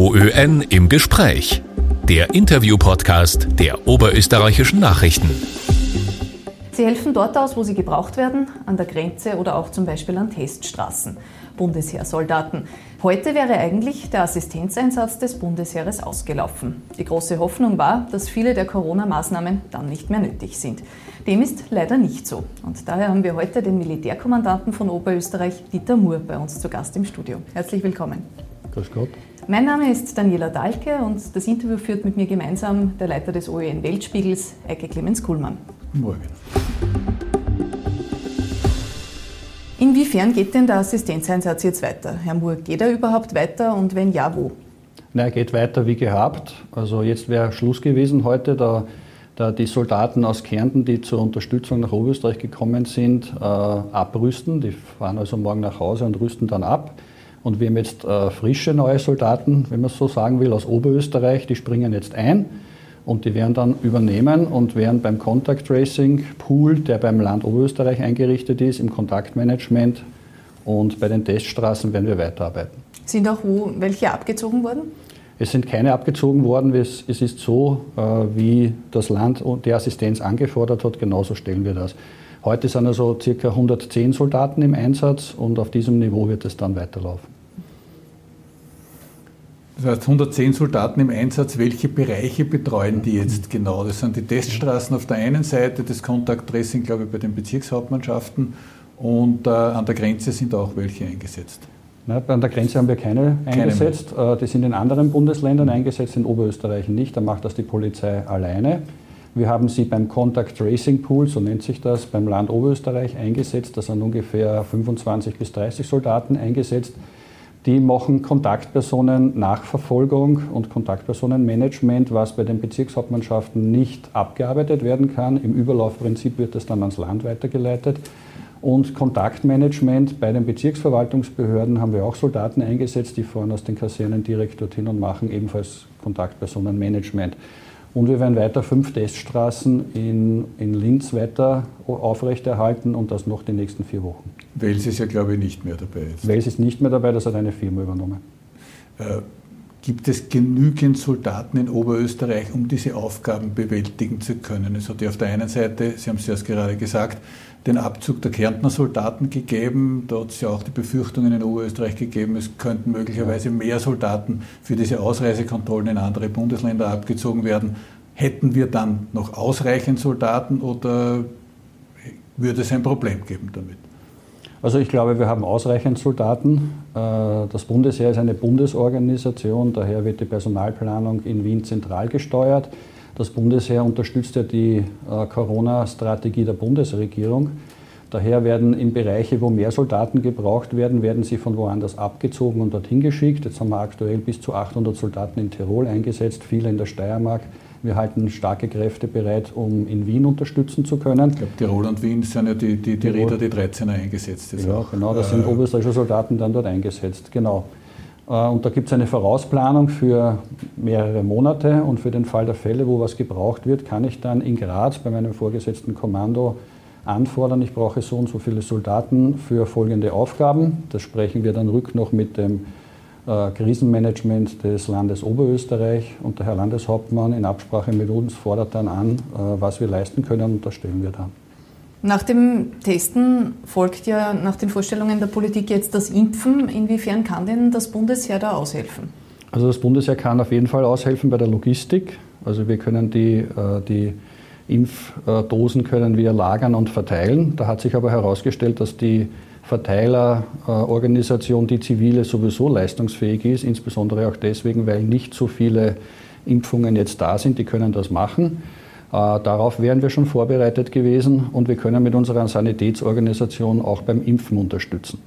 OÖN im Gespräch. Der Interview-Podcast der Oberösterreichischen Nachrichten. Sie helfen dort aus, wo sie gebraucht werden, an der Grenze oder auch zum Beispiel an Teststraßen. Bundesheersoldaten. Heute wäre eigentlich der Assistenzeinsatz des Bundesheeres ausgelaufen. Die große Hoffnung war, dass viele der Corona-Maßnahmen dann nicht mehr nötig sind. Dem ist leider nicht so. Und daher haben wir heute den Militärkommandanten von Oberösterreich, Dieter Muhr, bei uns zu Gast im Studio. Herzlich willkommen. Grüß Gott. Mein Name ist Daniela Dahlke und das Interview führt mit mir gemeinsam der Leiter des OEN Weltspiegels, Eike Clemens Kuhlmann. Morgen. Inwiefern geht denn der Assistenzeinsatz jetzt weiter? Herr Moore, geht er überhaupt weiter und wenn ja, wo? Na, er geht weiter wie gehabt. Also jetzt wäre Schluss gewesen heute, da, da, die Soldaten aus Kärnten, die zur Unterstützung nach Oberösterreich gekommen sind, äh, abrüsten. Die fahren also morgen nach Hause und rüsten dann ab. Und wir haben jetzt äh, frische neue Soldaten, wenn man es so sagen will, aus Oberösterreich, die springen jetzt ein und die werden dann übernehmen und werden beim Contact Tracing Pool, der beim Land Oberösterreich eingerichtet ist, im Kontaktmanagement und bei den Teststraßen werden wir weiterarbeiten. Sind auch wo welche abgezogen worden? Es sind keine abgezogen worden. Es ist so, äh, wie das Land die Assistenz angefordert hat, genauso stellen wir das. Heute sind also ca. 110 Soldaten im Einsatz und auf diesem Niveau wird es dann weiterlaufen. Das heißt 110 Soldaten im Einsatz. Welche Bereiche betreuen die jetzt genau? Das sind die Teststraßen auf der einen Seite, das Contact Tracing, glaube ich, bei den Bezirkshauptmannschaften und äh, an der Grenze sind auch welche eingesetzt. Na, an der Grenze haben wir keine, keine eingesetzt. Mehr. Äh, die sind in anderen Bundesländern eingesetzt, in Oberösterreich nicht. Da macht das die Polizei alleine. Wir haben sie beim Contact Tracing Pool, so nennt sich das, beim Land Oberösterreich eingesetzt. Da sind ungefähr 25 bis 30 Soldaten eingesetzt. Die machen Kontaktpersonen Nachverfolgung und Kontaktpersonenmanagement, was bei den Bezirkshauptmannschaften nicht abgearbeitet werden kann. Im Überlaufprinzip wird das dann ans Land weitergeleitet. Und Kontaktmanagement bei den Bezirksverwaltungsbehörden haben wir auch Soldaten eingesetzt, die fahren aus den Kasernen direkt dorthin und machen ebenfalls Kontaktpersonenmanagement. Und wir werden weiter fünf Teststraßen in, in Linz weiter aufrechterhalten und das noch die nächsten vier Wochen. Wales ist ja, glaube ich, nicht mehr dabei. Jetzt. Wales ist nicht mehr dabei, das hat eine Firma übernommen. Äh, gibt es genügend Soldaten in Oberösterreich, um diese Aufgaben bewältigen zu können? Es hat ja auf der einen Seite, Sie haben es erst gerade gesagt, den Abzug der Kärntner Soldaten gegeben. Da hat es ja auch die Befürchtungen in Oberösterreich gegeben, es könnten möglicherweise mehr Soldaten für diese Ausreisekontrollen in andere Bundesländer abgezogen werden. Hätten wir dann noch ausreichend Soldaten oder würde es ein Problem geben damit? Also ich glaube, wir haben ausreichend Soldaten. Äh, das Bundesheer ist eine Bundesorganisation, daher wird die Personalplanung in Wien zentral gesteuert. Das Bundesheer unterstützt ja die äh, Corona-Strategie der Bundesregierung. Daher werden in Bereiche, wo mehr Soldaten gebraucht werden, werden sie von woanders abgezogen und dorthin geschickt. Jetzt haben wir aktuell bis zu 800 Soldaten in Tirol eingesetzt, viele in der Steiermark. Wir halten starke Kräfte bereit, um in Wien unterstützen zu können. Ich glaube, Tirol und Wien sind ja die, die, die Räder, die 13er eingesetzt. Ja, genau, da sind äh, oberösterreichische Soldaten dann dort eingesetzt. Genau. Äh, und da gibt es eine Vorausplanung für mehrere Monate und für den Fall der Fälle, wo was gebraucht wird, kann ich dann in Graz bei meinem vorgesetzten Kommando anfordern, ich brauche so und so viele Soldaten für folgende Aufgaben. Das sprechen wir dann rück noch mit dem äh, Krisenmanagement des Landes Oberösterreich und der Herr Landeshauptmann in Absprache mit uns fordert dann an, äh, was wir leisten können und das stellen wir dann. Nach dem Testen folgt ja nach den Vorstellungen der Politik jetzt das Impfen. Inwiefern kann denn das Bundesheer da aushelfen? Also das Bundesheer kann auf jeden Fall aushelfen bei der Logistik. Also wir können die, äh, die Impfdosen können wir lagern und verteilen. Da hat sich aber herausgestellt, dass die Verteilerorganisation, die zivile, sowieso leistungsfähig ist, insbesondere auch deswegen, weil nicht so viele Impfungen jetzt da sind, die können das machen. Äh, darauf wären wir schon vorbereitet gewesen und wir können mit unserer Sanitätsorganisation auch beim Impfen unterstützen.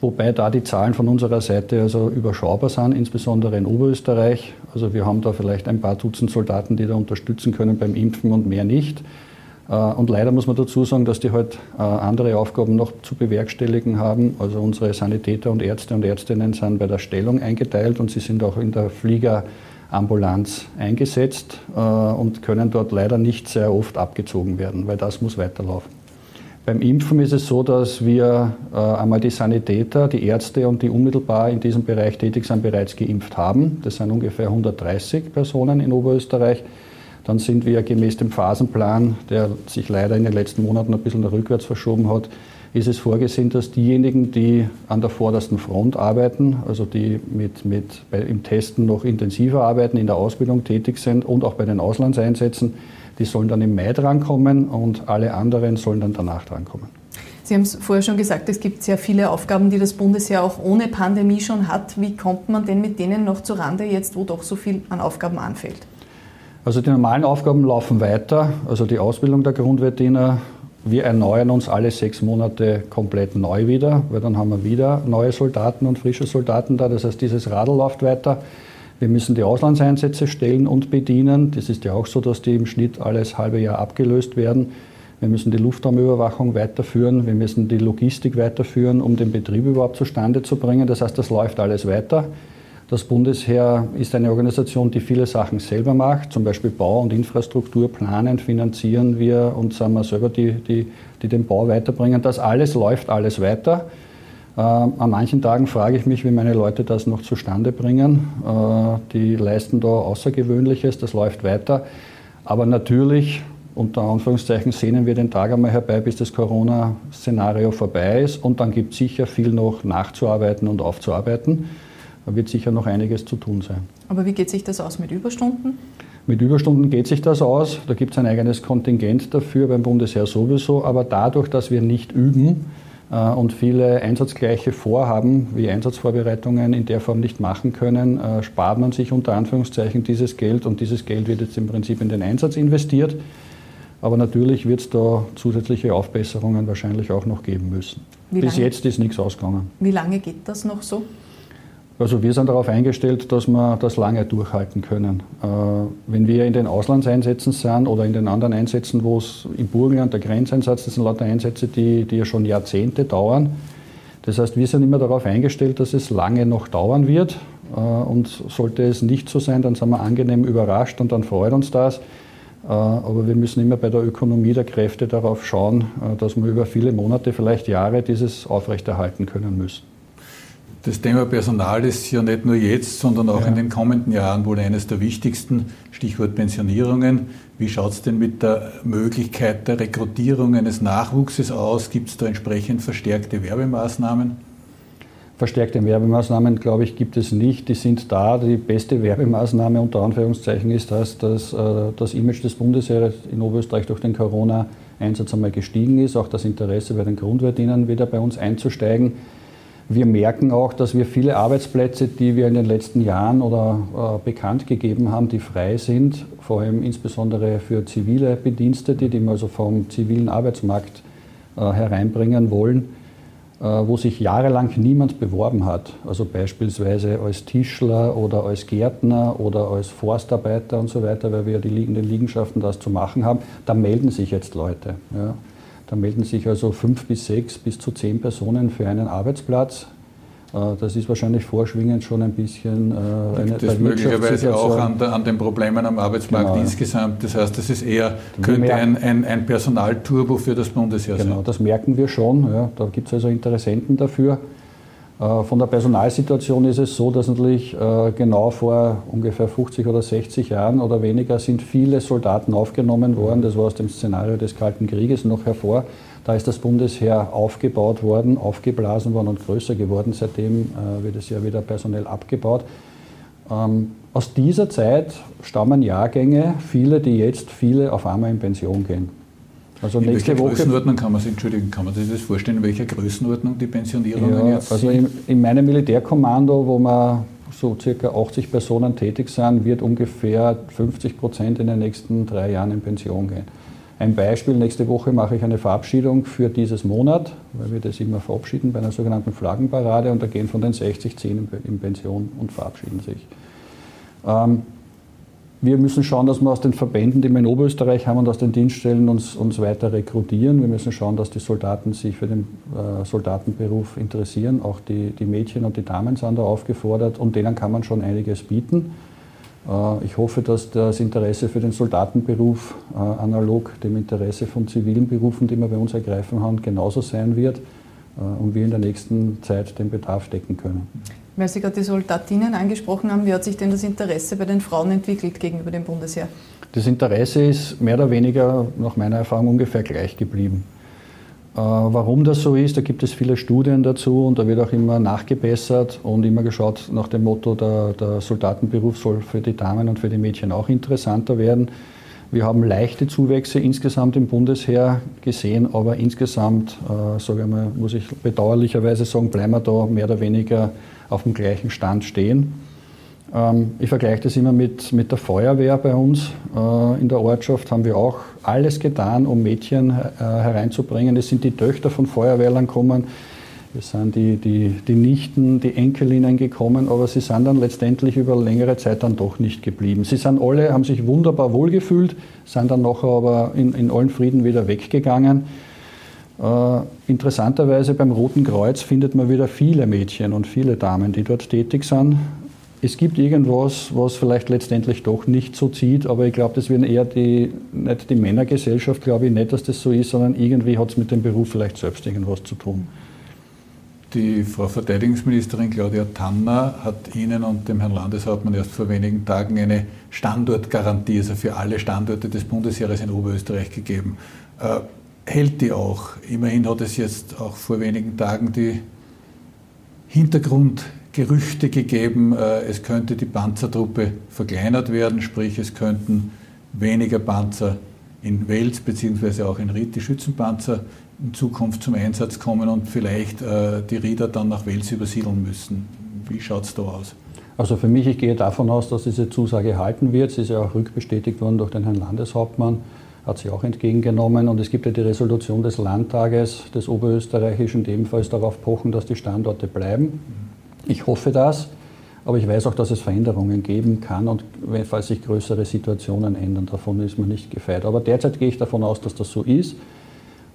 Wobei da die Zahlen von unserer Seite also überschaubar sind, insbesondere in Oberösterreich. Also wir haben da vielleicht ein paar Dutzend Soldaten, die da unterstützen können beim Impfen und mehr nicht. Äh, und leider muss man dazu sagen, dass die halt äh, andere Aufgaben noch zu bewerkstelligen haben. Also unsere Sanitäter und Ärzte und Ärztinnen sind bei der Stellung eingeteilt und sie sind auch in der Flieger Ambulanz eingesetzt äh, und können dort leider nicht sehr oft abgezogen werden, weil das muss weiterlaufen. Beim Impfen ist es so, dass wir äh, einmal die Sanitäter, die Ärzte und die unmittelbar in diesem Bereich tätig sind, bereits geimpft haben. Das sind ungefähr 130 Personen in Oberösterreich. Dann sind wir gemäß dem Phasenplan, der sich leider in den letzten Monaten ein bisschen rückwärts verschoben hat, ist es vorgesehen, dass diejenigen, die an der vordersten Front arbeiten, also die mit, mit bei, im Testen noch intensiver arbeiten, in der Ausbildung tätig sind und auch bei den Auslandseinsätzen, die sollen dann im Mai drankommen und alle anderen sollen dann danach drankommen. Sie haben es vorher schon gesagt, es gibt sehr viele Aufgaben, die das Bundesheer auch ohne Pandemie schon hat. Wie kommt man denn mit denen noch zurande, jetzt wo doch so viel an Aufgaben anfällt? Also die normalen Aufgaben laufen weiter, also die Ausbildung der Grundwehrdiener. Wir erneuern uns alle sechs Monate komplett neu wieder, weil dann haben wir wieder neue Soldaten und frische Soldaten da. Das heißt, dieses Radl läuft weiter. Wir müssen die Auslandseinsätze stellen und bedienen. Das ist ja auch so, dass die im Schnitt alles halbe Jahr abgelöst werden. Wir müssen die Luftraumüberwachung weiterführen. Wir müssen die Logistik weiterführen, um den Betrieb überhaupt zustande zu bringen. Das heißt, das läuft alles weiter. Das Bundesheer ist eine Organisation, die viele Sachen selber macht, zum Beispiel Bau und Infrastruktur planen, finanzieren wir und sind wir selber die, die, die den Bau weiterbringen. Das alles läuft alles weiter. Äh, an manchen Tagen frage ich mich, wie meine Leute das noch zustande bringen. Äh, die leisten da Außergewöhnliches, das läuft weiter. Aber natürlich, unter Anführungszeichen, sehnen wir den Tag einmal herbei, bis das Corona-Szenario vorbei ist. Und dann gibt es sicher viel noch nachzuarbeiten und aufzuarbeiten. Da wird sicher noch einiges zu tun sein. Aber wie geht sich das aus mit Überstunden? Mit Überstunden geht sich das aus. Da gibt es ein eigenes Kontingent dafür beim Bundesheer sowieso. Aber dadurch, dass wir nicht üben, äh, und viele einsatzgleiche Vorhaben wie Einsatzvorbereitungen in der Form nicht machen können, äh, spart man sich unter Anführungszeichen dieses Geld und dieses Geld wird jetzt im Prinzip in den Einsatz investiert. Aber natürlich wird es da zusätzliche Aufbesserungen wahrscheinlich auch noch geben müssen. Bis jetzt ist nichts ausgegangen. Wie lange geht das noch so? Also wir sind darauf eingestellt, dass wir das lange durchhalten können. Äh, wenn wir in den Auslandseinsätzen sind oder in den anderen Einsätzen, wo es im Burgenland der Grenzeinsatz, das sind lauter Einsätze, die, die ja schon Jahrzehnte dauern. Das heißt, wir sind immer darauf eingestellt, dass es lange noch dauern wird. Äh, und sollte es nicht so sein, dann sind wir angenehm überrascht und dann freut uns das. Äh, aber wir müssen immer bei der Ökonomie der Kräfte darauf schauen, dass wir über viele Monate, vielleicht Jahre dieses aufrechterhalten können müssen. Das Thema Personal ist ja nicht nur jetzt, sondern auch ja. in den kommenden Jahren wohl eines der wichtigsten. Stichwort Pensionierungen. Wie schaut es denn mit der Möglichkeit der Rekrutierung eines Nachwuchses aus? Gibt es da entsprechend verstärkte Werbemaßnahmen? Verstärkte Werbemaßnahmen, glaube ich, gibt es nicht. Die sind da. Die beste Werbemaßnahme unter Anführungszeichen ist das, dass äh, das Image des Bundesheeres in Oberösterreich durch den Corona-Einsatz einmal gestiegen ist. Auch das Interesse bei den Grundwehrdienern wieder bei uns einzusteigen. Wir merken auch, dass wir viele Arbeitsplätze, die wir in den letzten Jahren oder äh, bekannt gegeben haben, die frei sind, vor allem insbesondere für zivile Bedienstete, die wir also vom zivilen Arbeitsmarkt äh, hereinbringen wollen, äh, wo sich jahrelang niemand beworben hat. Also beispielsweise als Tischler oder als Gärtner oder als Forstarbeiter und so weiter, weil wir die liegenden Liegenschaften das zu machen haben. Da melden sich jetzt Leute. Ja. Da melden sich also fünf bis sechs bis zu zehn Personen für einen Arbeitsplatz. Äh, das ist wahrscheinlich vorschwingend schon ein bisschen äh, eine Das möglicherweise auch an, der, an, den Problemen am Arbeitsmarkt genau. insgesamt. Das heißt, das ist eher, könnte ein, ein, ein Personalturbo für das Bundesheer genau, sein. Genau, das merken wir schon. Ja. Da gibt es also Interessenten dafür. Äh, von der Personalsituation ist es so, dass natürlich äh, genau vor ungefähr 50 oder 60 Jahren oder weniger sind viele Soldaten aufgenommen worden. Das war aus dem Szenario des Kalten Krieges noch hervor. Da ist das Bundesheer aufgebaut worden, aufgeblasen worden und größer geworden. Seitdem äh, wird es ja wieder personell abgebaut. Ähm, aus dieser Zeit stammen Jahrgänge, viele, die jetzt viele auf einmal in Pension gehen. Also in nächste welcher Woche. Größenordnung kann man sich, Entschuldigen, kann man sich das vorstellen, in welcher Größenordnung die Pensionierungen ja, jetzt Also in, in meinem Militärkommando, wo wir so circa 80 Personen tätig sind, wird ungefähr 50 Prozent in den nächsten drei Jahren in Pension gehen. Ein Beispiel, nächste Woche mache ich eine Verabschiedung für dieses Monat, weil wir das immer verabschieden bei einer sogenannten Flaggenparade und da gehen von den 60 10 in Pension und verabschieden sich. Ähm, wir müssen schauen, dass wir aus den Verbänden, die wir in Oberösterreich haben und aus den Dienststellen uns, uns weiter rekrutieren. Wir müssen schauen, dass die Soldaten sich für den äh, Soldatenberuf interessieren. Auch die, die Mädchen und die Damen sind da aufgefordert und denen kann man schon einiges bieten. Äh, ich hoffe, dass das Interesse für den Soldatenberuf äh, analog dem Interesse von zivilen Berufen, die wir bei uns ergreifen haben, genauso sein wird äh, und wir in der nächsten Zeit den Bedarf decken können. Weil Sie gerade die Soldatinnen angesprochen haben, wie hat sich denn das Interesse bei den Frauen entwickelt gegenüber dem Bundesheer? Das Interesse ist mehr oder weniger nach meiner Erfahrung ungefähr gleich geblieben. Äh, warum das so ist, da gibt es viele Studien dazu und da wird auch immer nachgebessert und immer geschaut nach dem Motto, der, der Soldatenberuf soll für die Damen und für die Mädchen auch interessanter werden. Wir haben leichte Zuwächse insgesamt im Bundesheer gesehen, aber insgesamt, äh, sage ich mal, muss ich bedauerlicherweise sagen, bleiben wir da mehr oder weniger auf dem gleichen Stand stehen. Ähm, ich vergleiche das immer mit, mit der Feuerwehr bei uns. Äh, in der Ortschaft haben wir auch alles getan, um Mädchen äh, hereinzubringen. Es sind die Töchter von Feuerwehrlern gekommen, es sind die, die, die Nichten, die Enkelinnen gekommen, aber sie sind dann letztendlich über längere Zeit dann doch nicht geblieben. Sie sind alle, haben sich wunderbar wohlgefühlt, sind dann nachher aber in, in allen Frieden wieder weggegangen. Äh, interessanterweise beim Roten Kreuz findet man wieder viele Mädchen und viele Damen, die dort tätig sind es gibt irgendwas, was vielleicht letztendlich doch nicht so zieht, aber ich glaube, das werden eher die, nicht die Männergesellschaft, glaube ich nicht, dass das so ist, sondern irgendwie hat es mit dem Beruf vielleicht selbst irgendwas zu tun. Die Frau Verteidigungsministerin Claudia Tanner hat Ihnen und dem Herrn Landeshauptmann erst vor wenigen Tagen eine Standortgarantie, also für alle Standorte des Bundesheeres in Oberösterreich gegeben. Hält die auch? Immerhin hat es jetzt auch vor wenigen Tagen die Hintergrund Gerüchte gegeben, äh, es könnte die Panzertruppe verkleinert werden, sprich es könnten weniger Panzer in Wels bzw. auch in Ried, die Schützenpanzer, in Zukunft zum Einsatz kommen und vielleicht äh, die Rieder dann nach Wels übersiedeln müssen. Wie schaut es da aus? Also für mich, ich gehe davon aus, dass diese Zusage halten wird. Sie ist ja auch rückbestätigt worden durch den Herrn Landeshauptmann, hat sie auch entgegengenommen. Und es gibt ja die Resolution des Landtages des Oberösterreichischen, die ebenfalls darauf pochen, dass die Standorte bleiben. Ich hoffe das, aber ich weiß auch, dass es Veränderungen geben kann und falls sich größere Situationen ändern, davon ist man nicht gefeit. Aber derzeit gehe ich davon aus, dass das so ist.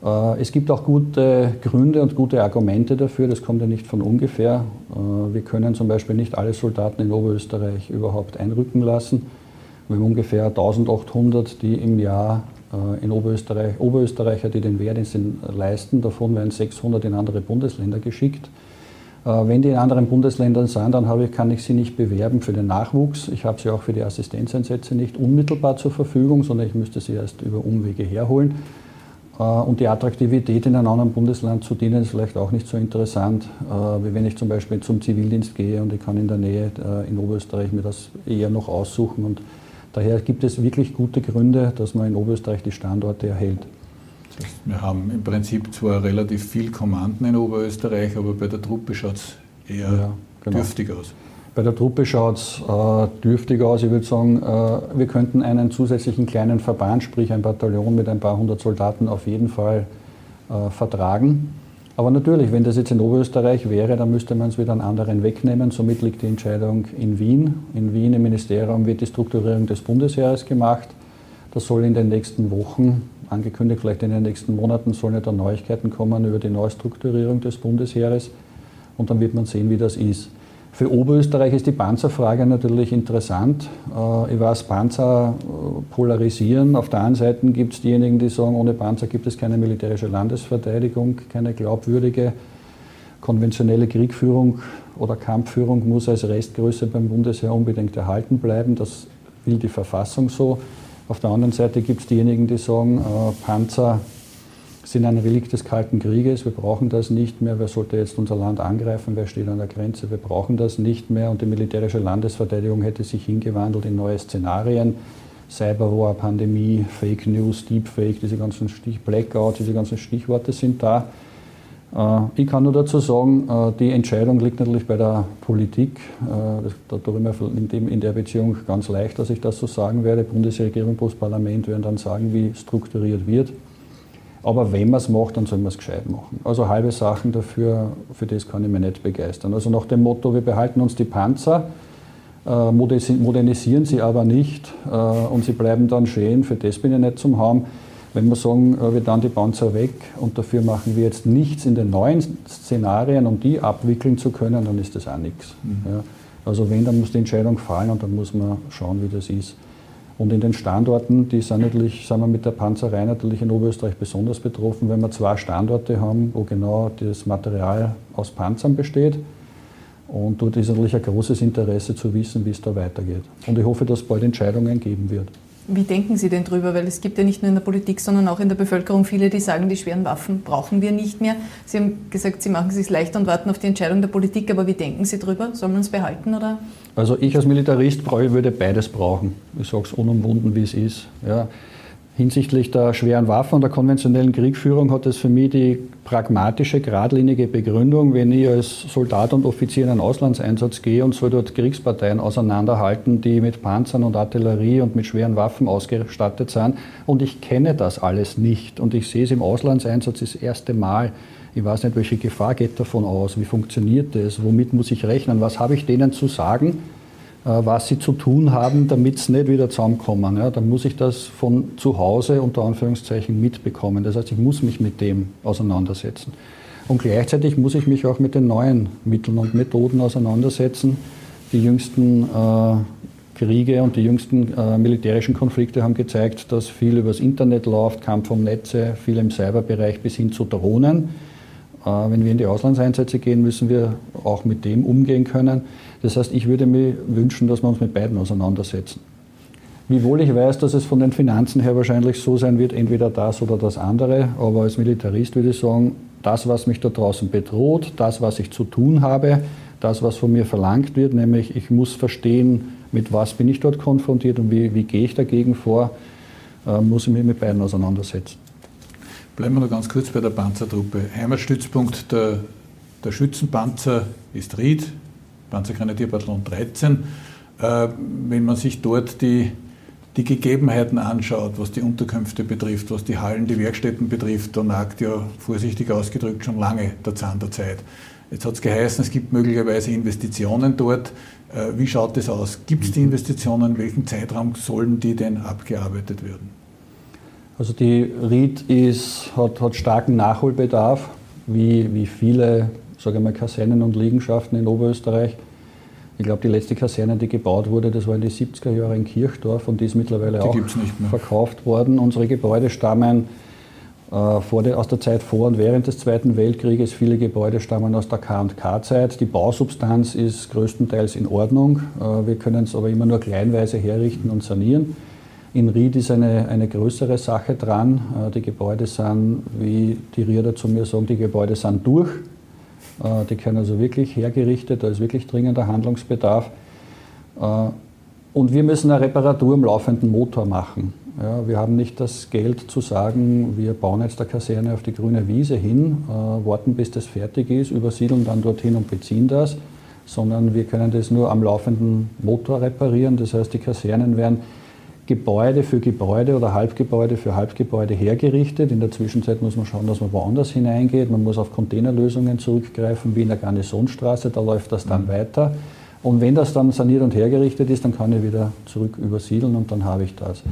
Äh, es gibt auch gute Gründe und gute Argumente dafür, das kommt ja nicht von ungefähr. Äh, wir können zum Beispiel nicht alle Soldaten in Oberösterreich überhaupt einrücken lassen. Wir haben ungefähr 1800, die im Jahr in Oberösterreich, Oberösterreicher, die den Wehrdienst leisten. Davon werden 600 in andere Bundesländer geschickt. Äh, wenn die in anderen Bundesländern sind, dann ich, kann ich sie nicht bewerben für den Nachwuchs. Ich habe sie auch für die Assistenzeinsätze nicht unmittelbar zur Verfügung, sondern ich müsste sie erst über Umwege herholen. Äh, und die Attraktivität in einem anderen Bundesland zu dienen ist vielleicht auch nicht so interessant, äh, wie wenn ich zum Beispiel zum Zivildienst gehe und ich kann in der Nähe in Oberösterreich mir das eher noch aussuchen. Und daher gibt es wirklich gute Gründe, dass man in Oberösterreich die Standorte erhält. Wir haben im Prinzip zwar relativ viel Kommanden in Oberösterreich, aber bei der Truppe schaut es eher ja, genau. dürftig aus. Bei der Truppe schaut es äh, dürftig aus. Ich würde sagen, äh, wir könnten einen zusätzlichen kleinen Verband, sprich ein Bataillon mit ein paar hundert Soldaten, auf jeden Fall äh, vertragen. Aber natürlich, wenn das jetzt in Oberösterreich wäre, dann müsste man es wieder an anderen wegnehmen. Somit liegt die Entscheidung in Wien. In Wien im Ministerium wird die Strukturierung des Bundesheeres gemacht. Das soll in den nächsten Wochen angekündigt, vielleicht in den nächsten Monaten sollen ja dann Neuigkeiten kommen über die Neustrukturierung des Bundesheeres und dann wird man sehen, wie das ist. Für Oberösterreich ist die Panzerfrage natürlich interessant. Äh, ich weiß, Panzer äh, polarisieren. Auf der einen Seite gibt es diejenigen, die sagen, ohne Panzer gibt es keine militärische Landesverteidigung, keine glaubwürdige konventionelle Kriegführung oder Kampfführung muss als Restgröße beim Bundesheer unbedingt erhalten bleiben. Das will die Verfassung so. Auf der anderen Seite gibt es diejenigen, die sagen, äh, Panzer sind ein Relikt des Kalten Krieges, wir brauchen das nicht mehr, wer sollte jetzt unser Land angreifen, wer steht an der Grenze, wir brauchen das nicht mehr und die militärische Landesverteidigung hätte sich hingewandelt in neue Szenarien. Cyberwar, Pandemie, Fake News, Deepfake, diese ganzen Stich Blackout, diese ganzen Stichworte sind da. Äh, ich kann nur dazu sagen, äh, die Entscheidung liegt natürlich bei der Politik. Äh, da tue ich mir in der Beziehung ganz leicht, dass ich das so sagen werde. Bundesregierung plus werden dann sagen, wie strukturiert wird. Aber wenn man es macht, dann soll man es gescheit machen. Also halbe Sachen dafür, für das kann ich mich nicht begeistern. Also nach dem Motto, wir behalten uns die Panzer, modernisieren sie aber nicht und sie bleiben dann schön, für das bin ich nicht zum Haben wenn wir sagen, äh, wir dann die Panzer weg und dafür machen wir jetzt nichts in den neuen Szenarien, um die abwickeln zu können, dann ist das auch nichts. Mhm. Ja. Also wenn, dann muss die Entscheidung fallen und dann muss man schauen, wie das ist. Und in den Standorten, die sind natürlich, sind wir mit der Panzerei natürlich in Oberösterreich besonders betroffen, wenn wir zwei Standorte haben, wo genau das Material aus Panzern besteht. Und dort ist natürlich ein großes Interesse zu wissen, wie es da weitergeht. Und ich hoffe, dass es bald Entscheidungen geben wird. Wie denken Sie denn drüber? Weil es gibt ja nicht nur in der Politik, sondern auch in der Bevölkerung viele, die sagen, die schweren Waffen brauchen wir nicht mehr. Sie haben gesagt, Sie machen es sich leichter und warten auf die Entscheidung der Politik. Aber wie denken Sie drüber? Soll man es behalten oder? Also ich als Militarist würde beides brauchen. Ich sage es unumwunden, wie es ist. Ja. Hinsichtlich der schweren Waffen und der konventionellen Kriegführung hat es für mich die pragmatische, geradlinige Begründung, wenn ich als Soldat und Offizier in einen Auslandseinsatz gehe und soll dort Kriegsparteien auseinanderhalten, die mit Panzern und Artillerie und mit schweren Waffen ausgestattet sind. Und ich kenne das alles nicht. Und ich sehe es im Auslandseinsatz das erste Mal. Ich weiß nicht, welche Gefahr geht davon aus, wie funktioniert das, womit muss ich rechnen, was habe ich denen zu sagen was sie zu tun haben, damit sie nicht wieder zusammenkommen. Ja, dann muss ich das von zu Hause unter Anführungszeichen mitbekommen. Das heißt, ich muss mich mit dem auseinandersetzen. Und gleichzeitig muss ich mich auch mit den neuen Mitteln und Methoden auseinandersetzen. Die jüngsten äh, Kriege und die jüngsten äh, militärischen Konflikte haben gezeigt, dass viel übers Internet läuft, Kampf um Netze, viel im Cyberbereich bis hin zu Drohnen. Äh, wenn wir in die Auslandseinsätze gehen, müssen wir auch mit dem umgehen können. Das heißt, ich würde mir wünschen, dass wir uns mit beiden auseinandersetzen. Wiewohl ich weiß, dass es von den Finanzen her wahrscheinlich so sein wird, entweder das oder das andere, aber als Militarist würde ich sagen, das, was mich da draußen bedroht, das, was ich zu tun habe, das, was von mir verlangt wird, nämlich ich muss verstehen, mit was bin ich dort konfrontiert und wie, wie gehe ich dagegen vor, äh, muss ich mich mit beiden auseinandersetzen. Bleiben wir noch ganz kurz bei der Panzertruppe. Heimatstützpunkt der, der Schützenpanzer ist Ried, Panzergrenadierbataillon 13. Äh, wenn man sich dort die, die Gegebenheiten anschaut, was die Unterkünfte betrifft, was die Hallen, die Werkstätten betrifft, da nagt ja vorsichtig ausgedrückt schon lange der Zahn der Zeit. Jetzt hat es geheißen, es gibt möglicherweise Investitionen dort. Äh, wie schaut das aus? Gibt es die Investitionen? In welchem Zeitraum sollen die denn abgearbeitet werden? Also die Ried ist, hat, hat starken Nachholbedarf, wie, wie viele sage mal, Kasernen und Liegenschaften in Oberösterreich. Ich glaube, die letzte Kaserne, die gebaut wurde, das war in den 70er Jahren in Kirchdorf und die ist mittlerweile die auch verkauft worden. Unsere Gebäude stammen äh, der, aus der Zeit vor und während des Zweiten Weltkrieges. Viele Gebäude stammen aus der K&K-Zeit. Die Bausubstanz ist größtenteils in Ordnung. Äh, wir können es aber immer nur kleinweise herrichten und sanieren. In Ried ist eine, eine größere Sache dran. Äh, die Gebäude sind, wie die Rieder zu mir sagen, die Gebäude sind durch. Äh, die können also wirklich hergerichtet, da ist wirklich dringender Handlungsbedarf. Äh, und wir müssen eine Reparatur im laufenden Motor machen. Ja, wir haben nicht das Geld zu sagen, wir bauen jetzt der Kaserne auf die grüne Wiese hin, äh, warten bis das fertig ist, übersiedeln dann dorthin und beziehen das, sondern wir können das nur am laufenden Motor reparieren. Das heißt, die Kasernen werden Gebäude für Gebäude oder Halbgebäude für Halbgebäude hergerichtet. In der Zwischenzeit muss man schauen, dass man woanders hineingeht. Man muss auf Containerlösungen zurückgreifen, wie in der Garnisonstraße, da läuft das dann mhm. weiter. Und wenn das dann saniert und hergerichtet ist, dann kann ich wieder zurück übersiedeln und dann habe ich das.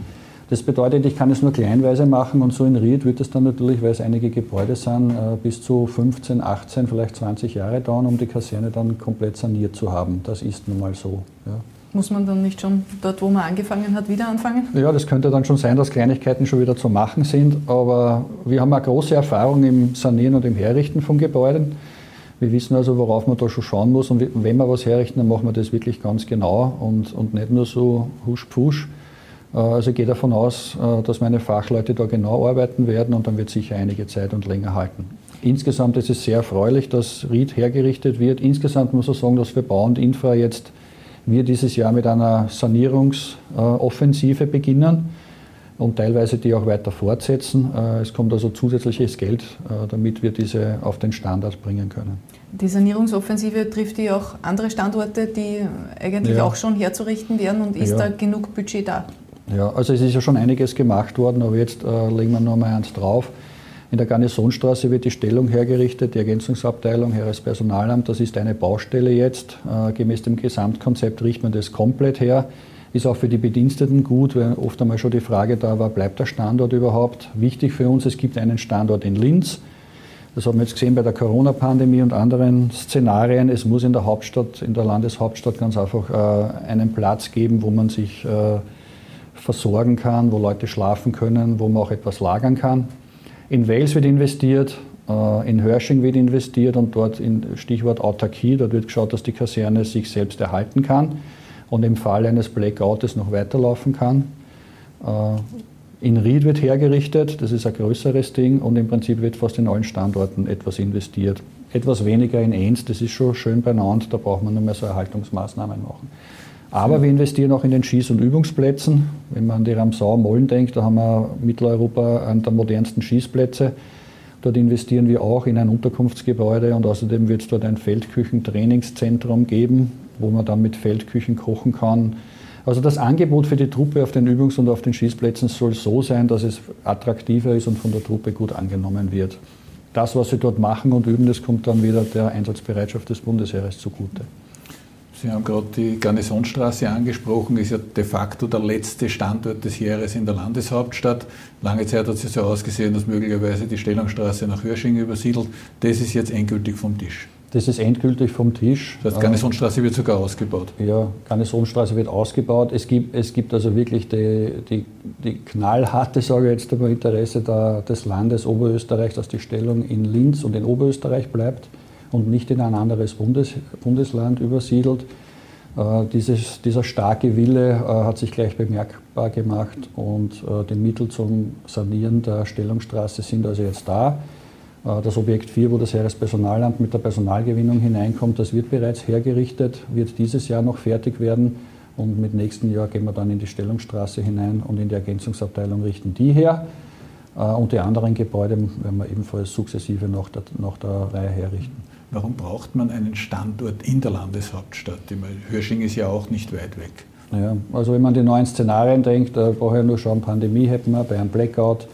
Das bedeutet, ich kann es nur kleinweise machen und so in Ried wird es dann natürlich, weil es einige Gebäude sind, äh, bis zu 15, 18, vielleicht 20 Jahre dauern, um die Kaserne dann komplett saniert zu haben. Das ist nun mal so. Ja. Muss man dann nicht schon dort, wo man angefangen hat, wieder anfangen? Ja, das könnte dann schon sein, dass Kleinigkeiten schon wieder zu machen sind. Aber wir haben eine große Erfahrung im Sanieren und im Herrichten von Gebäuden. Wir wissen also, worauf man da schon schauen muss. Und wenn wir was herrichten, dann machen wir das wirklich ganz genau und, und nicht nur so husch-pfusch. Äh, also ich gehe davon aus, äh, dass meine Fachleute da genau arbeiten werden und dann wird sicher einige Zeit und länger halten. Insgesamt ist es sehr erfreulich, dass Ried hergerichtet wird. Insgesamt muss ich sagen, dass für Bau und Infra jetzt wir dieses Jahr mit einer Sanierungsoffensive beginnen und teilweise die auch weiter fortsetzen. Äh, es kommt also zusätzliches Geld, äh, damit wir diese auf den Standard bringen können. Die Sanierungsoffensive trifft die auch andere Standorte, die eigentlich ja. auch schon herzurichten wären und ist ja. da genug Budget da? Ja, also es ist ja schon einiges gemacht worden, aber jetzt äh, legen wir noch mal eins drauf. In der Garnisonstraße wird die Stellung hergerichtet, die Ergänzungsabteilung, Heerespersonalamt, das ist eine Baustelle jetzt. Äh, gemäß dem Gesamtkonzept richtet man das komplett her. Ist auch für die Bediensteten gut, weil oft einmal schon die Frage da war, bleibt der Standort überhaupt? Wichtig für uns, es gibt einen Standort in Linz. Das haben wir jetzt gesehen bei der Corona-Pandemie und anderen Szenarien. Es muss in der Hauptstadt, in der Landeshauptstadt ganz einfach äh, einen Platz geben, wo man sich äh, versorgen kann, wo Leute schlafen können, wo man auch etwas lagern kann. In Wales wird investiert, äh, in Hörsching wird investiert und dort in Stichwort Autarkie, dort wird geschaut, dass die Kaserne sich selbst erhalten kann und im Fall eines Blackouts noch weiterlaufen kann. Äh, in Ried wird hergerichtet, das ist ein größeres Ding und im Prinzip wird fast in allen Standorten etwas investiert. Etwas weniger in Enns, das ist schon schön benannt, da braucht man nur mehr so Erhaltungsmaßnahmen machen. Aber wir investieren auch in den Schieß- und Übungsplätzen. Wenn man an die Ramsau-Mollen denkt, da haben wir Mitteleuropa einen der modernsten Schießplätze. Dort investieren wir auch in ein Unterkunftsgebäude und außerdem wird es dort ein Feldküchen-Trainingszentrum geben, wo man dann mit Feldküchen kochen kann also das Angebot für die Truppe auf den Übungs- und auf den Schießplätzen soll so sein, dass es attraktiver ist und von der Truppe gut angenommen wird. Das, was sie dort machen und üben, das kommt dann wieder der Einsatzbereitschaft des Bundesheeres zugute. Sie haben gerade die Garnisonstraße angesprochen, ist ja de facto der letzte Standort des Heeres in der Landeshauptstadt. Lange Zeit hat es ja so ausgesehen, dass möglicherweise die Stellungsstraße nach Hörsching übersiedelt. Das ist jetzt endgültig vom Tisch. Das ist endgültig vom Tisch. Das heißt, Garnisonstraße wird sogar ausgebaut. Ja, Garnisonstraße wird ausgebaut. Es gibt, es gibt also wirklich die, die, die knallharte, sage ich jetzt einmal, Interesse der, des Landes Oberösterreich, dass die Stellung in Linz und in Oberösterreich bleibt und nicht in ein anderes Bundes, Bundesland übersiedelt. Äh, dieses, dieser starke Wille äh, hat sich gleich bemerkbar gemacht und äh, die Mittel zum Sanieren der Stellungsstraße sind also jetzt da. Das Objekt 4, wo das Heerespersonalamt mit der Personalgewinnung hineinkommt, das wird bereits hergerichtet, wird dieses Jahr noch fertig werden und mit nächsten Jahr gehen wir dann in die Stellungsstraße hinein und in die Ergänzungsabteilung richten die her. Und die anderen Gebäude werden wir ebenfalls sukzessive nach der, nach der Reihe herrichten. Warum braucht man einen Standort in der Landeshauptstadt? Hörsching ist ja auch nicht weit weg. Ja, also wenn man die neuen Szenarien denkt, da brauche ich nur schauen, Pandemie hätten wir, bei einem Blackout,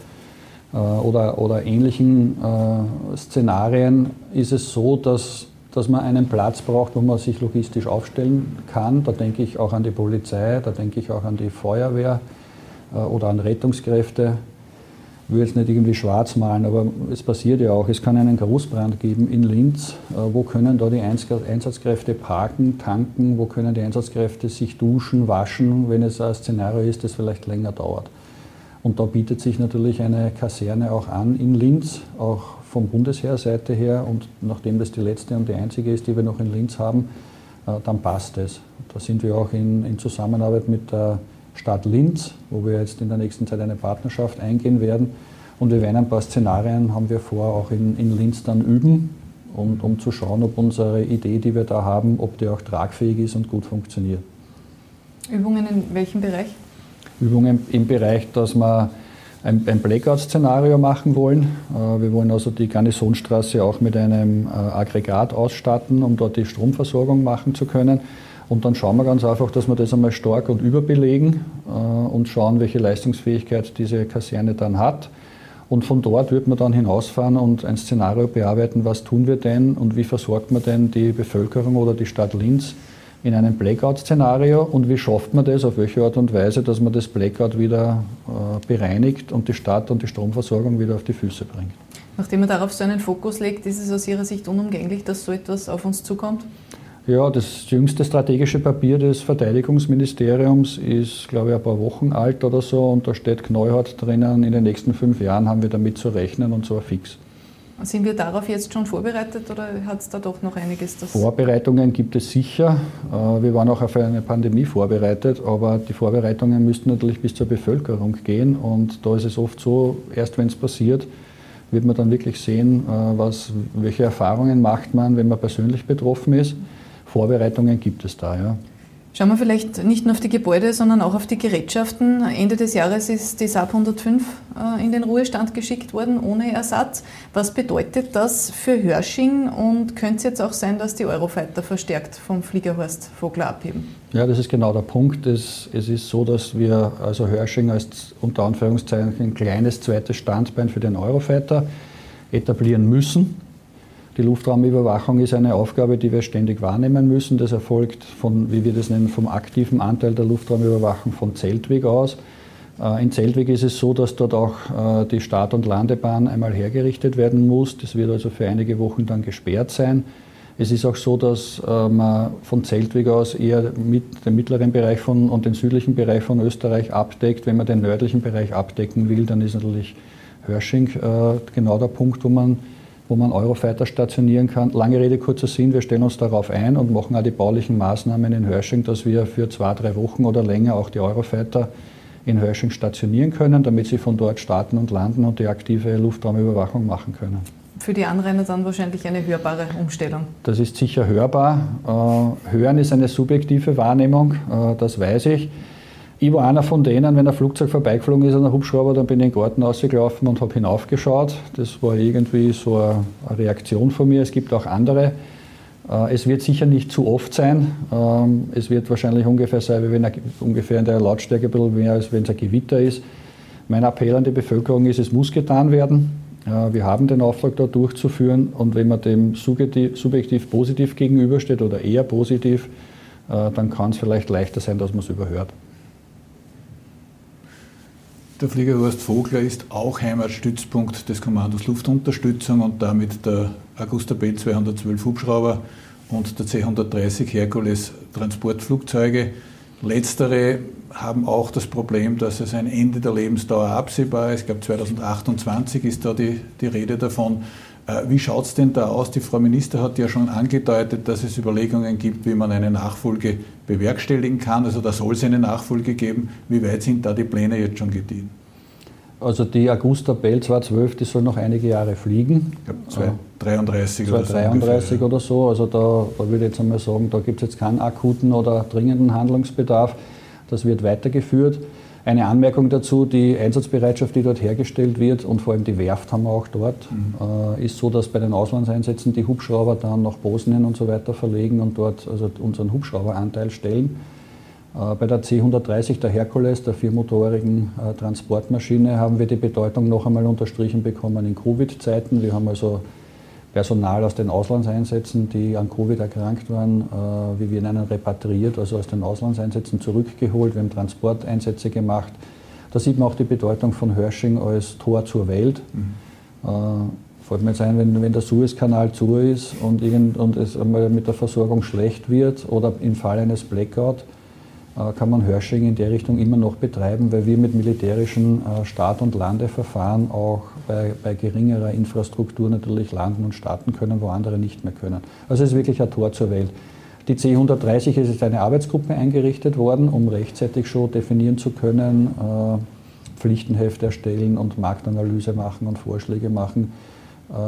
äh, oder, oder ähnlichen äh, Szenarien ist es so, dass, dass man einen Platz braucht, wo man sich logistisch aufstellen kann. Da denke ich auch an die Polizei, da denke ich auch an die Feuerwehr äh, oder an Rettungskräfte. Ich will jetzt nicht irgendwie schwarz malen, aber es passiert ja auch. Es kann einen Großbrand geben in Linz. Wo können da die Einsatzkräfte parken, tanken? Wo können die Einsatzkräfte sich duschen, waschen, wenn es ein Szenario ist, das vielleicht länger dauert? Und da bietet sich natürlich eine Kaserne auch an in Linz, auch vom Bundesheerseite her. Und nachdem das die letzte und die einzige ist, die wir noch in Linz haben, äh, dann passt es. Da sind wir auch in, in Zusammenarbeit mit der Stadt Linz, wo wir jetzt in der nächsten Zeit eine Partnerschaft eingehen werden. Und wir werden ein paar Szenarien, haben wir vor, auch in, in Linz dann üben, und, um zu schauen, ob unsere Idee, die wir da haben, ob die auch tragfähig ist und gut funktioniert. Übungen in welchem Bereich? Übungen im Bereich, dass wir ein, ein Blackout-Szenario machen wollen. Äh, wir wollen also die Garnisonstraße auch mit einem äh, Aggregat ausstatten, um dort die Stromversorgung machen zu können. Und dann schauen wir ganz einfach, dass wir das einmal stark und überbelegen äh, und schauen, welche Leistungsfähigkeit diese Kaserne dann hat. Und von dort wird man dann hinausfahren und ein Szenario bearbeiten, was tun wir denn und wie versorgt man denn die Bevölkerung oder die Stadt Linz in einem Blackout-Szenario und wie schafft man das, auf welche Art und Weise, dass man das Blackout wieder äh, bereinigt und die Stadt und die Stromversorgung wieder auf die Füße bringt. Nachdem man darauf so einen Fokus legt, ist es aus Ihrer Sicht unumgänglich, dass so etwas auf uns zukommt? Ja, das jüngste strategische Papier des Verteidigungsministeriums ist, glaube ich, ein paar Wochen alt oder so und da steht knallhart drinnen, in den nächsten fünf Jahren haben wir damit zu rechnen und zwar fix. Sind wir darauf jetzt schon vorbereitet oder hat es da doch noch einiges? Das Vorbereitungen gibt es sicher. Äh, wir waren auch auf eine Pandemie vorbereitet, aber die Vorbereitungen müssten natürlich bis zur Bevölkerung gehen. Und da ist es oft so, erst wenn es passiert, wird man dann wirklich sehen, äh, was, welche Erfahrungen macht man, wenn man persönlich betroffen ist. Vorbereitungen gibt es da, ja. Schauen wir vielleicht nicht nur auf die Gebäude, sondern auch auf die Gerätschaften. Ende des Jahres ist die Saab 105 äh, in den Ruhestand geschickt worden, ohne Ersatz. Was bedeutet das für Hörsching und könnte es jetzt auch sein, dass die Eurofighter verstärkt vom Fliegerhorst Vogler abheben? Ja, das ist genau der Punkt. Es, es ist so, dass wir also Hörsching als unter Anführungszeichen ein kleines zweites Standbein für den Eurofighter etablieren müssen. Die Luftraumüberwachung ist eine Aufgabe, die wir ständig wahrnehmen müssen. Das erfolgt von, wie wir das nennen, vom aktiven Anteil der Luftraumüberwachung von Zeltweg aus. Äh, in Zeltweg ist es so, dass dort auch äh, die Start- und Landebahn einmal hergerichtet werden muss. Das wird also für einige Wochen dann gesperrt sein. Es ist auch so, dass äh, man von Zeltweg aus eher mit den mittleren Bereich von, und den südlichen Bereich von Österreich abdeckt. Wenn man den nördlichen Bereich abdecken will, dann ist natürlich Hörsching genau der Punkt, wo man, wo man Eurofighter stationieren kann. Lange Rede, kurzer Sinn, wir stellen uns darauf ein und machen auch die baulichen Maßnahmen in Hörsching, dass wir für zwei, drei Wochen oder länger auch die Eurofighter in Hörsching stationieren können, damit sie von dort starten und landen und die aktive Luftraumüberwachung machen können. Für die Anrainer dann wahrscheinlich eine hörbare Umstellung. Das ist sicher hörbar. Äh, hören ist eine subjektive Wahrnehmung, äh, das weiß ich. Ich war einer von denen, wenn ein Flugzeug vorbeigeflogen ist an einem Hubschrauber, dann bin ich in den Garten rausgelaufen und habe hinaufgeschaut. Das war irgendwie so eine Reaktion von mir. Es gibt auch andere. Äh, es wird sicher nicht zu oft sein. Ähm, es wird wahrscheinlich ungefähr sein, wie wenn ungefähr in der Lautstärke ein bisschen mehr, als wenn es ein Gewitter ist. Mein Appell an die Bevölkerung ist, es muss getan werden. Wir haben den Auftrag, da durchzuführen und wenn man dem subjektiv positiv gegenübersteht oder eher positiv, äh, dann kann es vielleicht leichter sein, dass man es überhört. Der Flieger Horst Vogler ist auch Heimatstützpunkt des Kommandos Luftunterstützung und damit der Augusta B 212 Hubschrauber und der C-130 Herkules Transportflugzeuge. Letztere haben auch das Problem, dass es ein Ende der Lebensdauer absehbar ist. Ich glaube, 2028 ist da die, die Rede davon. Äh, wie schaut es denn da aus? Die Frau Minister hat ja schon angedeutet, dass es Überlegungen gibt, wie man eine Nachfolge bewerkstelligen kann. Also da soll es eine Nachfolge geben. Wie weit sind da die Pläne jetzt schon gediehen? Also die Augusta Bell 212, die soll noch einige Jahre fliegen. Ich glaube 233 oder 233 so oder so. Also da, da würde ich jetzt einmal sagen, da gibt es jetzt keinen akuten oder dringenden Handlungsbedarf. Das wird weitergeführt. Eine Anmerkung dazu, die Einsatzbereitschaft, die dort hergestellt wird und vor allem die Werft haben wir auch dort, mhm. äh, ist so, dass bei den Auslandseinsätzen die Hubschrauber dann nach Bosnien und so weiter verlegen und dort also unseren Hubschrauberanteil stellen. Äh, bei der C130, der Herkules, der viermotorigen äh, Transportmaschine, haben wir die Bedeutung noch einmal unterstrichen bekommen in Covid-Zeiten. Wir haben also Personal aus den Auslandseinsätzen, die an Covid erkrankt waren, äh, wie wir nennen, repatriiert, also aus den Auslandseinsätzen zurückgeholt. Wir haben Transporteinsätze gemacht. Da sieht man auch die Bedeutung von Hörsching als Tor zur Welt. Mhm. Äh, fällt mir jetzt ein, wenn, wenn der Suezkanal zu ist und, irgend, und es einmal mit der Versorgung schlecht wird oder im Fall eines Blackout, äh, kann man Hörsching in der Richtung immer noch betreiben, weil wir mit militärischen äh, Start- und Landeverfahren auch bei, bei, geringerer Infrastruktur natürlich landen und starten können, wo andere nicht mehr können. Also es ist wirklich ein Tor zur Welt. Die C130 ist jetzt eine Arbeitsgruppe eingerichtet worden, um rechtzeitig schon definieren zu können, äh, Pflichtenheft erstellen und Marktanalyse machen und Vorschläge machen,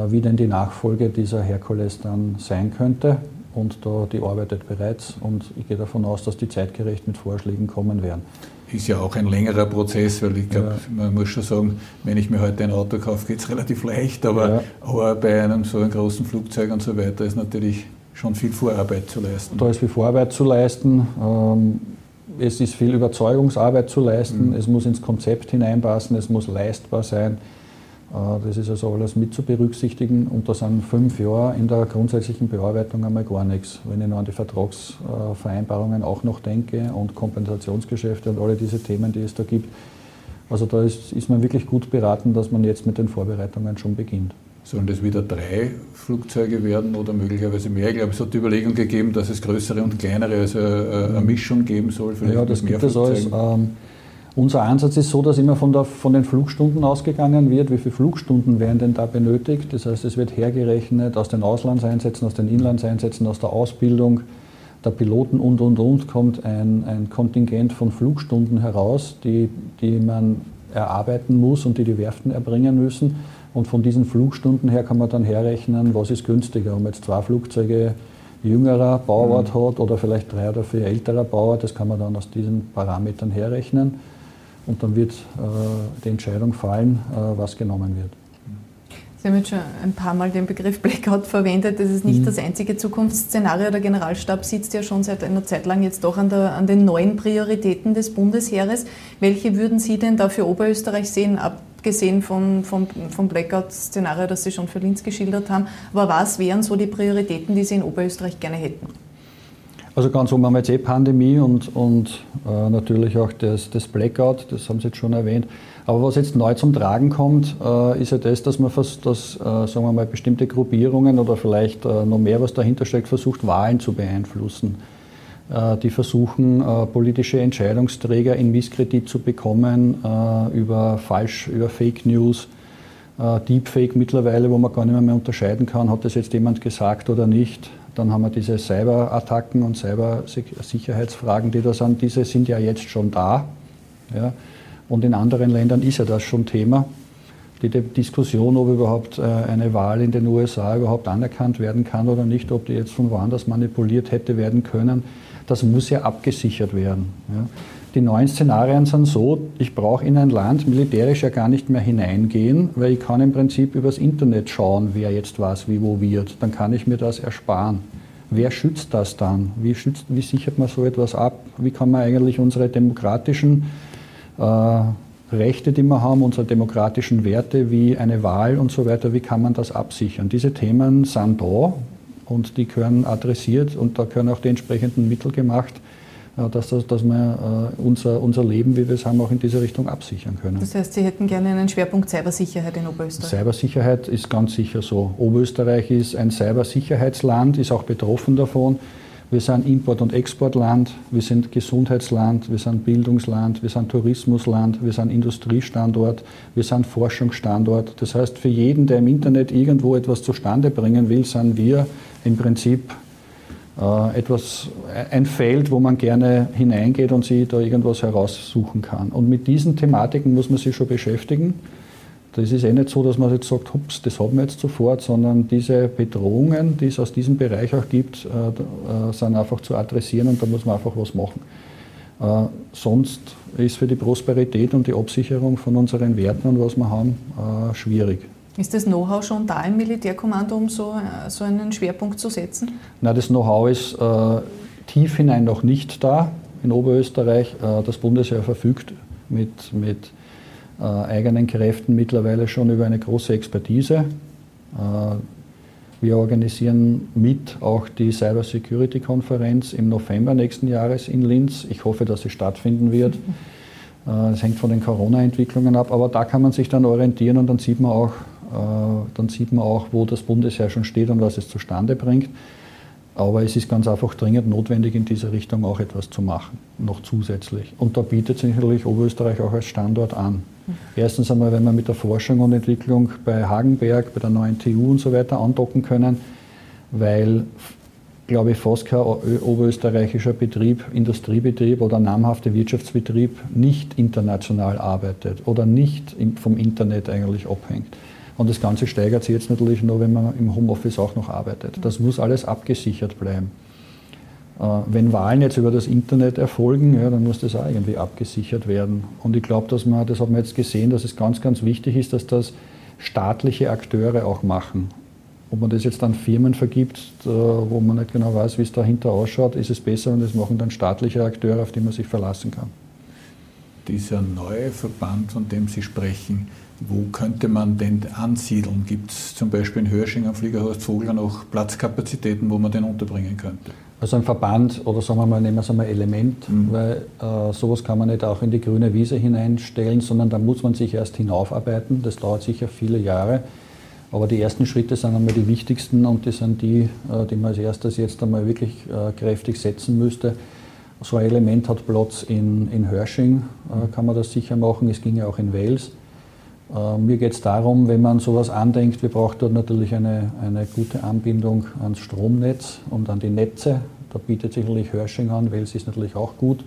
wie denn die Nachfolge dieser Herkules dann sein könnte und da, die arbeitet bereits und ich gehe davon aus, dass die zeitgerecht mit Vorschlägen kommen werden. Ist ja auch ein längerer Prozess, weil ich glaube, ja. man muss schon sagen, wenn ich mir heute ein Auto kaufe, geht es relativ leicht, aber, ja. aber bei einem so einem großen Flugzeug und so weiter ist natürlich schon viel Vorarbeit zu leisten. Da ist viel Vorarbeit zu leisten. Ähm, es ist viel Überzeugungsarbeit zu leisten. Mhm. Es muss ins Konzept hineinpassen, es muss leistbar sein. Äh, das ist also alles mit zu berücksichtigen und da sind fünf Jahre in der grundsätzlichen Bearbeitung einmal gar nichts. Wenn ich noch an die Vertragsvereinbarungen auch noch denke und Kompensationsgeschäfte und alle diese Themen, die es da gibt. Also da ist, ist man wirklich gut beraten, dass man jetzt mit den Vorbereitungen schon beginnt. Sollen das wieder drei Flugzeuge werden oder möglicherweise mehr? Ich glaube, es hat die Überlegung gegeben, dass es größere und kleinere, also eine Mischung geben soll. ja, das gibt es alles. Ähm, unser Ansatz ist so, dass immer von, der, von, den Flugstunden ausgegangen wird. Wie viele Flugstunden werden denn da benötigt? Das heißt, es wird hergerechnet aus den Auslandseinsätzen, aus den Inlandseinsätzen, aus der Ausbildung der Piloten und, und, und, kommt ein, ein Kontingent von Flugstunden heraus, die, die man erarbeiten muss und die die Werften erbringen müssen. Und von diesen Flugstunden her kann man dann herrechnen, was ist günstiger, ob man jetzt zwei Flugzeuge jüngerer Bauart mhm. hat oder vielleicht drei oder vier älterer Bauart. Das kann man dann aus diesen Parametern herrechnen und dann wird äh, die Entscheidung fallen, äh, was genommen wird. Sie haben jetzt schon ein paar Mal den Begriff Blackout verwendet. Das ist nicht mhm. das einzige Zukunftsszenario. Der Generalstab sitzt ja schon seit einer Zeit lang jetzt doch an, der, an den neuen Prioritäten des Bundesheeres. Welche würden Sie denn da für Oberösterreich sehen, abgesehen vom, vom, vom Blackout-Szenario, das Sie schon für Linz geschildert haben? Aber was wären so die Prioritäten, die Sie in Oberösterreich gerne hätten? Also ganz oben haben wir jetzt eh Pandemie und, und äh, natürlich auch das, das, Blackout, das haben Sie jetzt schon erwähnt. Aber was jetzt neu zum Tragen kommt, äh, ist ja das, dass man fast, dass, äh, sagen wir mal, bestimmte Gruppierungen oder vielleicht äh, noch mehr, was dahinter steckt, versucht, Wahlen zu beeinflussen. Äh, die versuchen, äh, politische Entscheidungsträger in Misskredit zu bekommen über falsch, über Fake News, Deepfake mittlerweile, wo man gar nicht mehr, mehr unterscheiden kann, hat das jetzt jemand gesagt oder nicht. Dann haben wir diese Cyberattacken und Cybersicherheitsfragen, die da sind. Diese sind ja jetzt schon da. Ja. Und in anderen Ländern ist ja das schon Thema. Die Diskussion, ob überhaupt äh, eine Wahl in den USA überhaupt anerkannt werden kann oder nicht, ob die jetzt von woanders manipuliert hätte werden können, das muss ja abgesichert werden. Ja. Die neuen Szenarien sind so, ich brauche in ein Land militärisch ja gar nicht mehr hineingehen, weil ich kann im Prinzip übers Internet schauen, wer jetzt was wie wo wird. Dann kann ich mir das ersparen. Wer schützt das dann? Wie, schützt, wie sichert man so etwas ab? Wie kann man eigentlich unsere demokratischen äh, Rechte, die wir haben, unsere demokratischen Werte wie eine Wahl und so weiter, wie kann man das absichern? Diese Themen sind da und die gehören adressiert und da gehören auch die entsprechenden Mittel gemacht dass, das, dass wir äh, unser, unser Leben, wie wir es haben, auch in diese Richtung absichern können. Das heißt, Sie hätten gerne einen Schwerpunkt Cybersicherheit in Oberösterreich? Cybersicherheit ist ganz sicher so. Oberösterreich ist ein Cybersicherheitsland, ist auch betroffen davon. Wir sind Import- und Exportland, wir sind Gesundheitsland, wir sind Bildungsland, wir sind Tourismusland, wir sind Industriestandort, wir sind Forschungsstandort. Das heißt, für jeden, der im Internet irgendwo etwas zustande bringen will, sind wir im Prinzip etwas, ein Feld, wo man gerne hineingeht und sich da irgendwas heraussuchen kann. Und mit diesen Thematiken muss man sich schon beschäftigen. Das ist eh nicht so, dass man jetzt sagt, hups, das haben wir jetzt sofort, sondern diese Bedrohungen, die es aus diesem Bereich auch gibt, äh, äh, sind einfach zu adressieren und da muss man einfach was machen. sonst ist für die Prosperität und die Absicherung von unseren Werten und was wir haben, schwierig. Ist das Know-how schon da im Militärkommando, um so, äh, so einen Schwerpunkt zu setzen? Na, das Know-how ist äh, tief hinein noch nicht da in Oberösterreich. Äh, das Bundesheer verfügt mit, mit äh, eigenen Kräften mittlerweile schon über eine große Expertise. Äh, wir organisieren mit auch die Cyber Security Konferenz im November nächsten Jahres in Linz. Ich hoffe, dass sie stattfinden wird. Das hängt von den Corona-Entwicklungen ab, aber da kann man sich dann orientieren und dann sieht man auch, äh, dann sieht man auch, wo das Bundesheer schon steht und was es zustande bringt. Aber es ist ganz einfach dringend notwendig, in diese Richtung auch etwas zu machen, noch zusätzlich. Und da bietet sich natürlich Oberösterreich auch als Standort an. Erstens einmal, wenn wir mit der Forschung und Entwicklung bei Hagenberg, bei der neuen TU und so weiter andocken können, weil, glaube ich, fast kein oberösterreichischer Betrieb, Industriebetrieb oder namhafter Wirtschaftsbetrieb nicht international arbeitet oder nicht vom Internet eigentlich abhängt. Und das Ganze steigert sich jetzt natürlich nur, wenn man im Homeoffice auch noch arbeitet. Das muss alles abgesichert bleiben. Äh, wenn Wahlen jetzt über das Internet erfolgen, ja, dann muss das auch irgendwie abgesichert werden. Und ich glaube, dass man, das haben wir jetzt gesehen, dass es ganz, ganz wichtig ist, dass das staatliche Akteure auch machen. Ob man das jetzt an Firmen vergibt, äh, wo man nicht genau weiß, wie es dahinter ausschaut, ist es besser, wenn das machen dann staatliche Akteure, auf die man sich verlassen kann. Dieser neue Verband, von dem Sie sprechen, wo könnte man den ansiedeln? Gibt es zum Beispiel in Hörsching am Fliegerhorst Vogler noch Platzkapazitäten, wo man den unterbringen könnte? Also ein Verband oder sagen wir mal, nehmen wir es einmal Element, mhm. weil äh, sowas kann man nicht auch in die grüne Wiese hineinstellen, sondern da muss man sich erst hinaufarbeiten. Das dauert sicher viele Jahre. Aber die ersten Schritte sind einmal die wichtigsten und die sind die, äh, die man als erstes jetzt einmal wirklich äh, kräftig setzen müsste. So ein Element hat Platz in, in Hörsching, äh, kann man das sicher machen. Es ging ja auch in Wales. Äh, mir geht es darum, wenn man sowas andenkt, wir brauchen dort natürlich eine, eine gute Anbindung ans Stromnetz und an die Netze. Da bietet sich natürlich Hörsching an, Wels ist natürlich auch gut.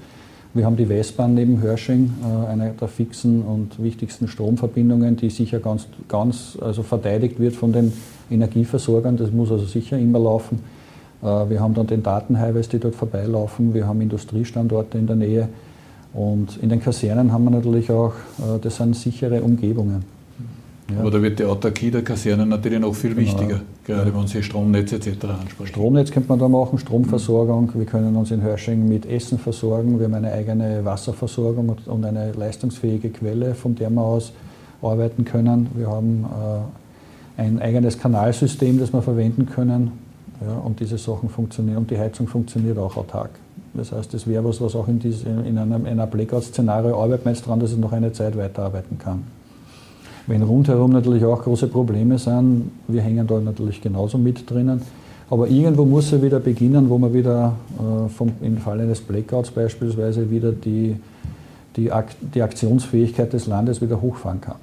Wir haben die Westbahn neben Hörsching, äh, eine der fixen und wichtigsten Stromverbindungen, die sicher ganz, ganz also verteidigt wird von den Energieversorgern. Das muss also sicher immer laufen. Äh, wir haben dann den Datenhighways, die dort vorbeilaufen. Wir haben Industriestandorte in der Nähe. Und in den Kasernen haben wir natürlich auch, äh, das sind sichere Umgebungen. Ja. Aber da wird die Autarkie der Kasernen natürlich noch viel genau. wichtiger, gerade wenn Sie Stromnetz etc. ansprechen. Stromnetz könnte man da machen, Stromversorgung. Wir können uns in Hörsching mit Essen versorgen. Wir haben eine eigene Wasserversorgung und eine leistungsfähige Quelle, von der wir aus arbeiten können. Wir haben äh, ein eigenes Kanalsystem, das wir verwenden können. Ja, und diese Sachen funktionieren und die Heizung funktioniert auch autark. Das heißt, das wäre was, was auch in, diese, in einem, in einem Blackout-Szenario arbeitet man jetzt daran, dass es noch eine Zeit weiterarbeiten kann. Wenn rundherum natürlich auch große Probleme sind, wir hängen da natürlich genauso mit drinnen. Aber irgendwo muss er wieder beginnen, wo man wieder äh, vom, im Falle eines Blackouts beispielsweise wieder die, die, Ak die Aktionsfähigkeit des Landes wieder hochfahren kann.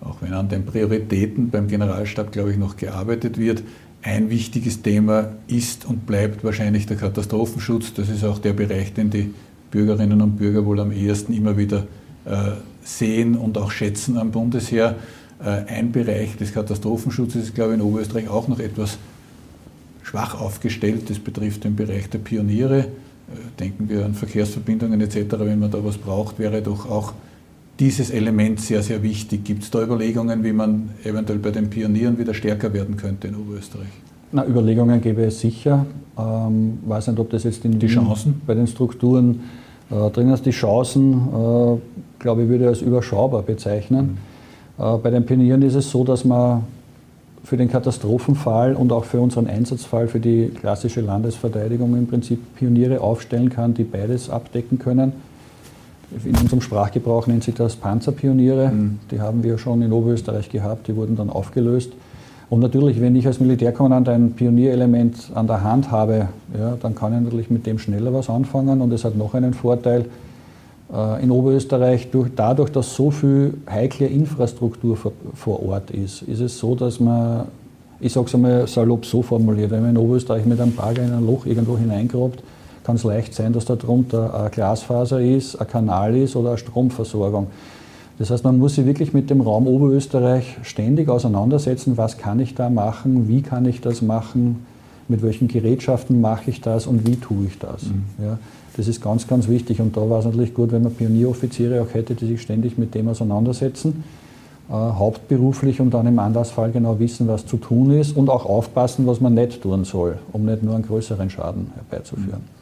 Auch wenn an den Prioritäten beim Generalstab, glaube ich, noch gearbeitet wird, ein wichtiges Thema ist und bleibt wahrscheinlich der Katastrophenschutz. Das ist auch der Bereich, den die Bürgerinnen und Bürger wohl am ehesten immer wieder äh, sehen und auch schätzen am Bundesheer. Äh, ein Bereich des Katastrophenschutzes ist, glaube ich, in Oberösterreich auch noch etwas schwach aufgestellt. Das betrifft den Bereich der Pioniere. Äh, denken wir an Verkehrsverbindungen etc. Wenn man da was braucht, wäre doch auch dieses Element sehr, sehr wichtig. Gibt es da Überlegungen, wie man eventuell bei den Pionieren wieder stärker werden könnte in Oberösterreich? Na, Überlegungen gäbe es sicher. Ähm, weiß nicht, ob das jetzt in die Chancen bei den Strukturen äh, drin ist. Die Chancen, äh, glaube ich, würde ich als überschaubar bezeichnen. Mhm. Äh, bei den Pionieren ist es so, dass man für den Katastrophenfall und auch für unseren Einsatzfall für die klassische Landesverteidigung im Prinzip Pioniere aufstellen kann, die beides abdecken können in unserem Sprachgebrauch nennt sich das Panzerpioniere. Mhm. Die haben wir schon in Oberösterreich gehabt, die wurden dann aufgelöst. Und natürlich, wenn ich als Militärkommandant ein Pionierelement an der Hand habe, ja, dann kann ich natürlich mit dem schneller was anfangen. Und es hat noch einen Vorteil äh, in Oberösterreich, durch, dadurch, dass so viel heikle Infrastruktur vor, vor Ort ist, ist es so, dass man, ich sage es einmal salopp so formuliert, wenn man in Oberösterreich mit einem Bagger in ein Loch irgendwo hineingrabt, kann es leicht sein, dass darunter eine Glasfaser ist, ein Kanal ist oder eine Stromversorgung. Das heißt, man muss sich wirklich mit dem Raum Oberösterreich ständig auseinandersetzen, was kann ich da machen, wie kann ich das machen, mit welchen Gerätschaften mache ich das und wie tue ich das. Mhm. Ja, das ist ganz, ganz wichtig und da war es natürlich gut, wenn man Pionieroffiziere auch hätte, die sich ständig mit dem auseinandersetzen, äh, hauptberuflich und dann im Anlassfall genau wissen, was zu tun ist und auch aufpassen, was man nicht tun soll, um nicht nur einen größeren Schaden herbeizuführen. Mhm.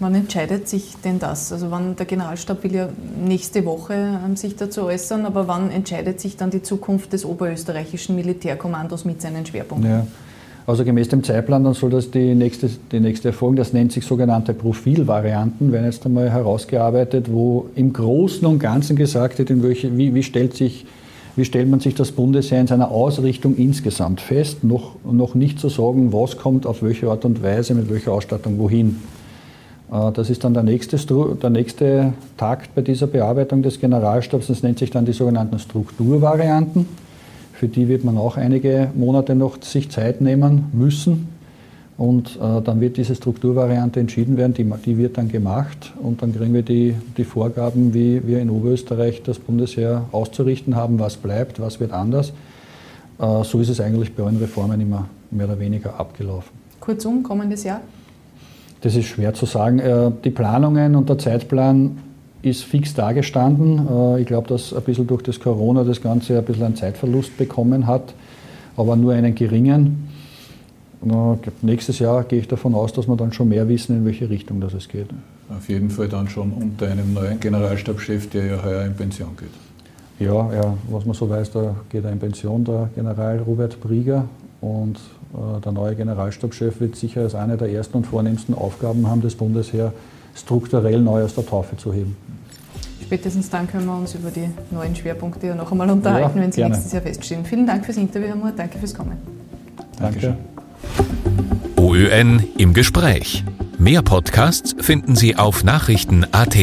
Wann entscheidet sich denn das? Also wann der Generalstab will ja nächste Woche ähm, sich dazu äußern, aber wann entscheidet sich dann die Zukunft des oberösterreichischen Militärkommandos mit seinen Schwerpunkten? Ja. Also gemäß dem Zeitplan, dann soll das die nächste, die nächste Erfolgung, das nennt sich sogenannte Profilvarianten, werden jetzt einmal herausgearbeitet, wo im Großen und Ganzen gesagt wird, in welche, wie, wie, stellt sich, wie stellt man sich das Bundesheer in seiner Ausrichtung insgesamt fest, noch, noch nicht zu sagen, was kommt auf welche Art und Weise, mit welcher Ausstattung wohin. Äh, das ist dann der nächste, der nächste Takt bei dieser Bearbeitung des Generalstabs. Das nennt sich dann die sogenannten Strukturvarianten. Für die wird man auch einige Monate noch sich Zeit nehmen müssen. Und äh, dann wird diese Strukturvariante entschieden werden, die, die, wird dann gemacht und dann kriegen wir die, die Vorgaben, wie wir in Oberösterreich das Bundesheer auszurichten haben, was bleibt, was wird anders. Äh, so ist es eigentlich bei allen Reformen immer mehr oder weniger abgelaufen. Kurzum, kommendes Jahr? Das ist schwer zu sagen. Äh, die Planungen und der Zeitplan ist fix dargestanden. Äh, ich glaube, dass ein bisschen durch das Corona das Ganze ein bisschen einen Zeitverlust bekommen hat, aber nur einen geringen. Nächstes Jahr gehe ich davon aus, dass wir dann schon mehr wissen, in welche Richtung das es geht. Auf jeden Fall dann schon unter einem neuen Generalstabschef, der ja heuer in Pension geht. Ja, ja, was man so weiß, da geht er in Pension, der General Robert Brieger. Und der neue Generalstabschef wird sicher als eine der ersten und vornehmsten Aufgaben haben, das Bundesheer strukturell neu aus der Taufe zu heben. Spätestens dann können wir uns über die neuen Schwerpunkte ja noch einmal unterhalten, ja, wenn sie gerne. nächstes Jahr feststehen. Vielen Dank fürs Interview, Herr Mohr. Danke fürs Kommen. Danke. OÖN im Gespräch. Mehr Podcasts finden Sie auf Nachrichten.at.